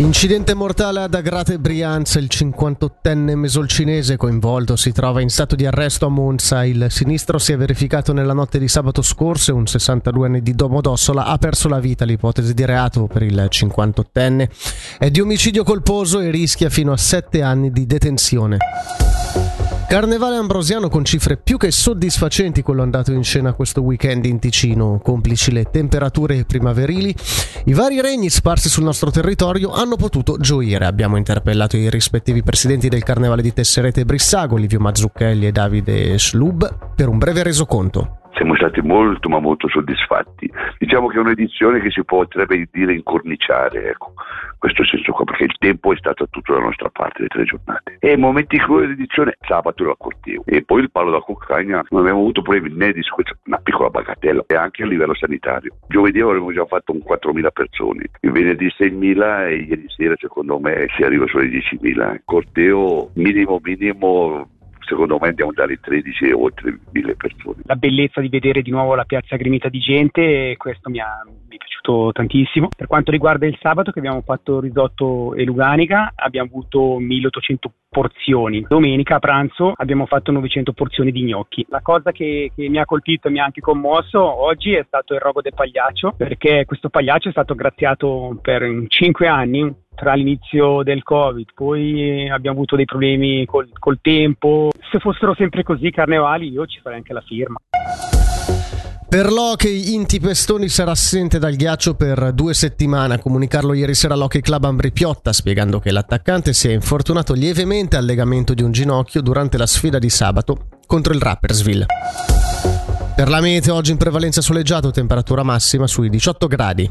Incidente mortale ad Agrate Brianza, il 58enne mesolcinese coinvolto si trova in stato di arresto a Monza. Il sinistro si è verificato nella notte di sabato scorso e un 62enne di Domodossola ha perso la vita. L'ipotesi di reato per il 58enne è di omicidio colposo e rischia fino a 7 anni di detenzione. Carnevale ambrosiano con cifre più che soddisfacenti quello andato in scena questo weekend in Ticino, complici le temperature primaverili, i vari regni sparsi sul nostro territorio hanno potuto gioire. Abbiamo interpellato i rispettivi presidenti del Carnevale di Tesserete e Brissago, Livio Mazzucchelli e Davide Schlub, per un breve resoconto siamo stati molto ma molto soddisfatti. Diciamo che è un'edizione che si potrebbe dire incorniciare, ecco, questo senso qua, perché il tempo è stato tutto dalla nostra parte le tre giornate. E momenti in cui l'edizione, sabato la corteo e poi il palo da cuccagna, non abbiamo avuto problemi né di una piccola bagatella e anche a livello sanitario. Giovedì avremmo già fatto un 4.000 persone, il venerdì 6.000 e ieri sera secondo me si arriva sulle 10.000. Corteo minimo minimo secondo me andiamo dalle 13 oltre 1000 persone. La bellezza di vedere di nuovo la piazza gremita di gente, questo mi, ha, mi è piaciuto tantissimo. Per quanto riguarda il sabato che abbiamo fatto risotto e luganica, abbiamo avuto 1800 porzioni. Domenica a pranzo abbiamo fatto 900 porzioni di gnocchi. La cosa che, che, mi ha colpito e mi ha anche commosso oggi è stato il rogo del pagliaccio, perché questo pagliaccio è stato graziato per 5 anni, tra l'inizio del Covid, poi abbiamo avuto dei problemi col, col tempo. Se fossero sempre così i carnevali io ci farei anche la firma. Per l'hockey, Inti Pestoni sarà assente dal ghiaccio per due settimane. A comunicarlo ieri sera l'Hockey Club Ambri Piotta, spiegando che l'attaccante si è infortunato lievemente al legamento di un ginocchio durante la sfida di sabato contro il Rappersville. Per la mete oggi in prevalenza soleggiato, temperatura massima sui 18 gradi.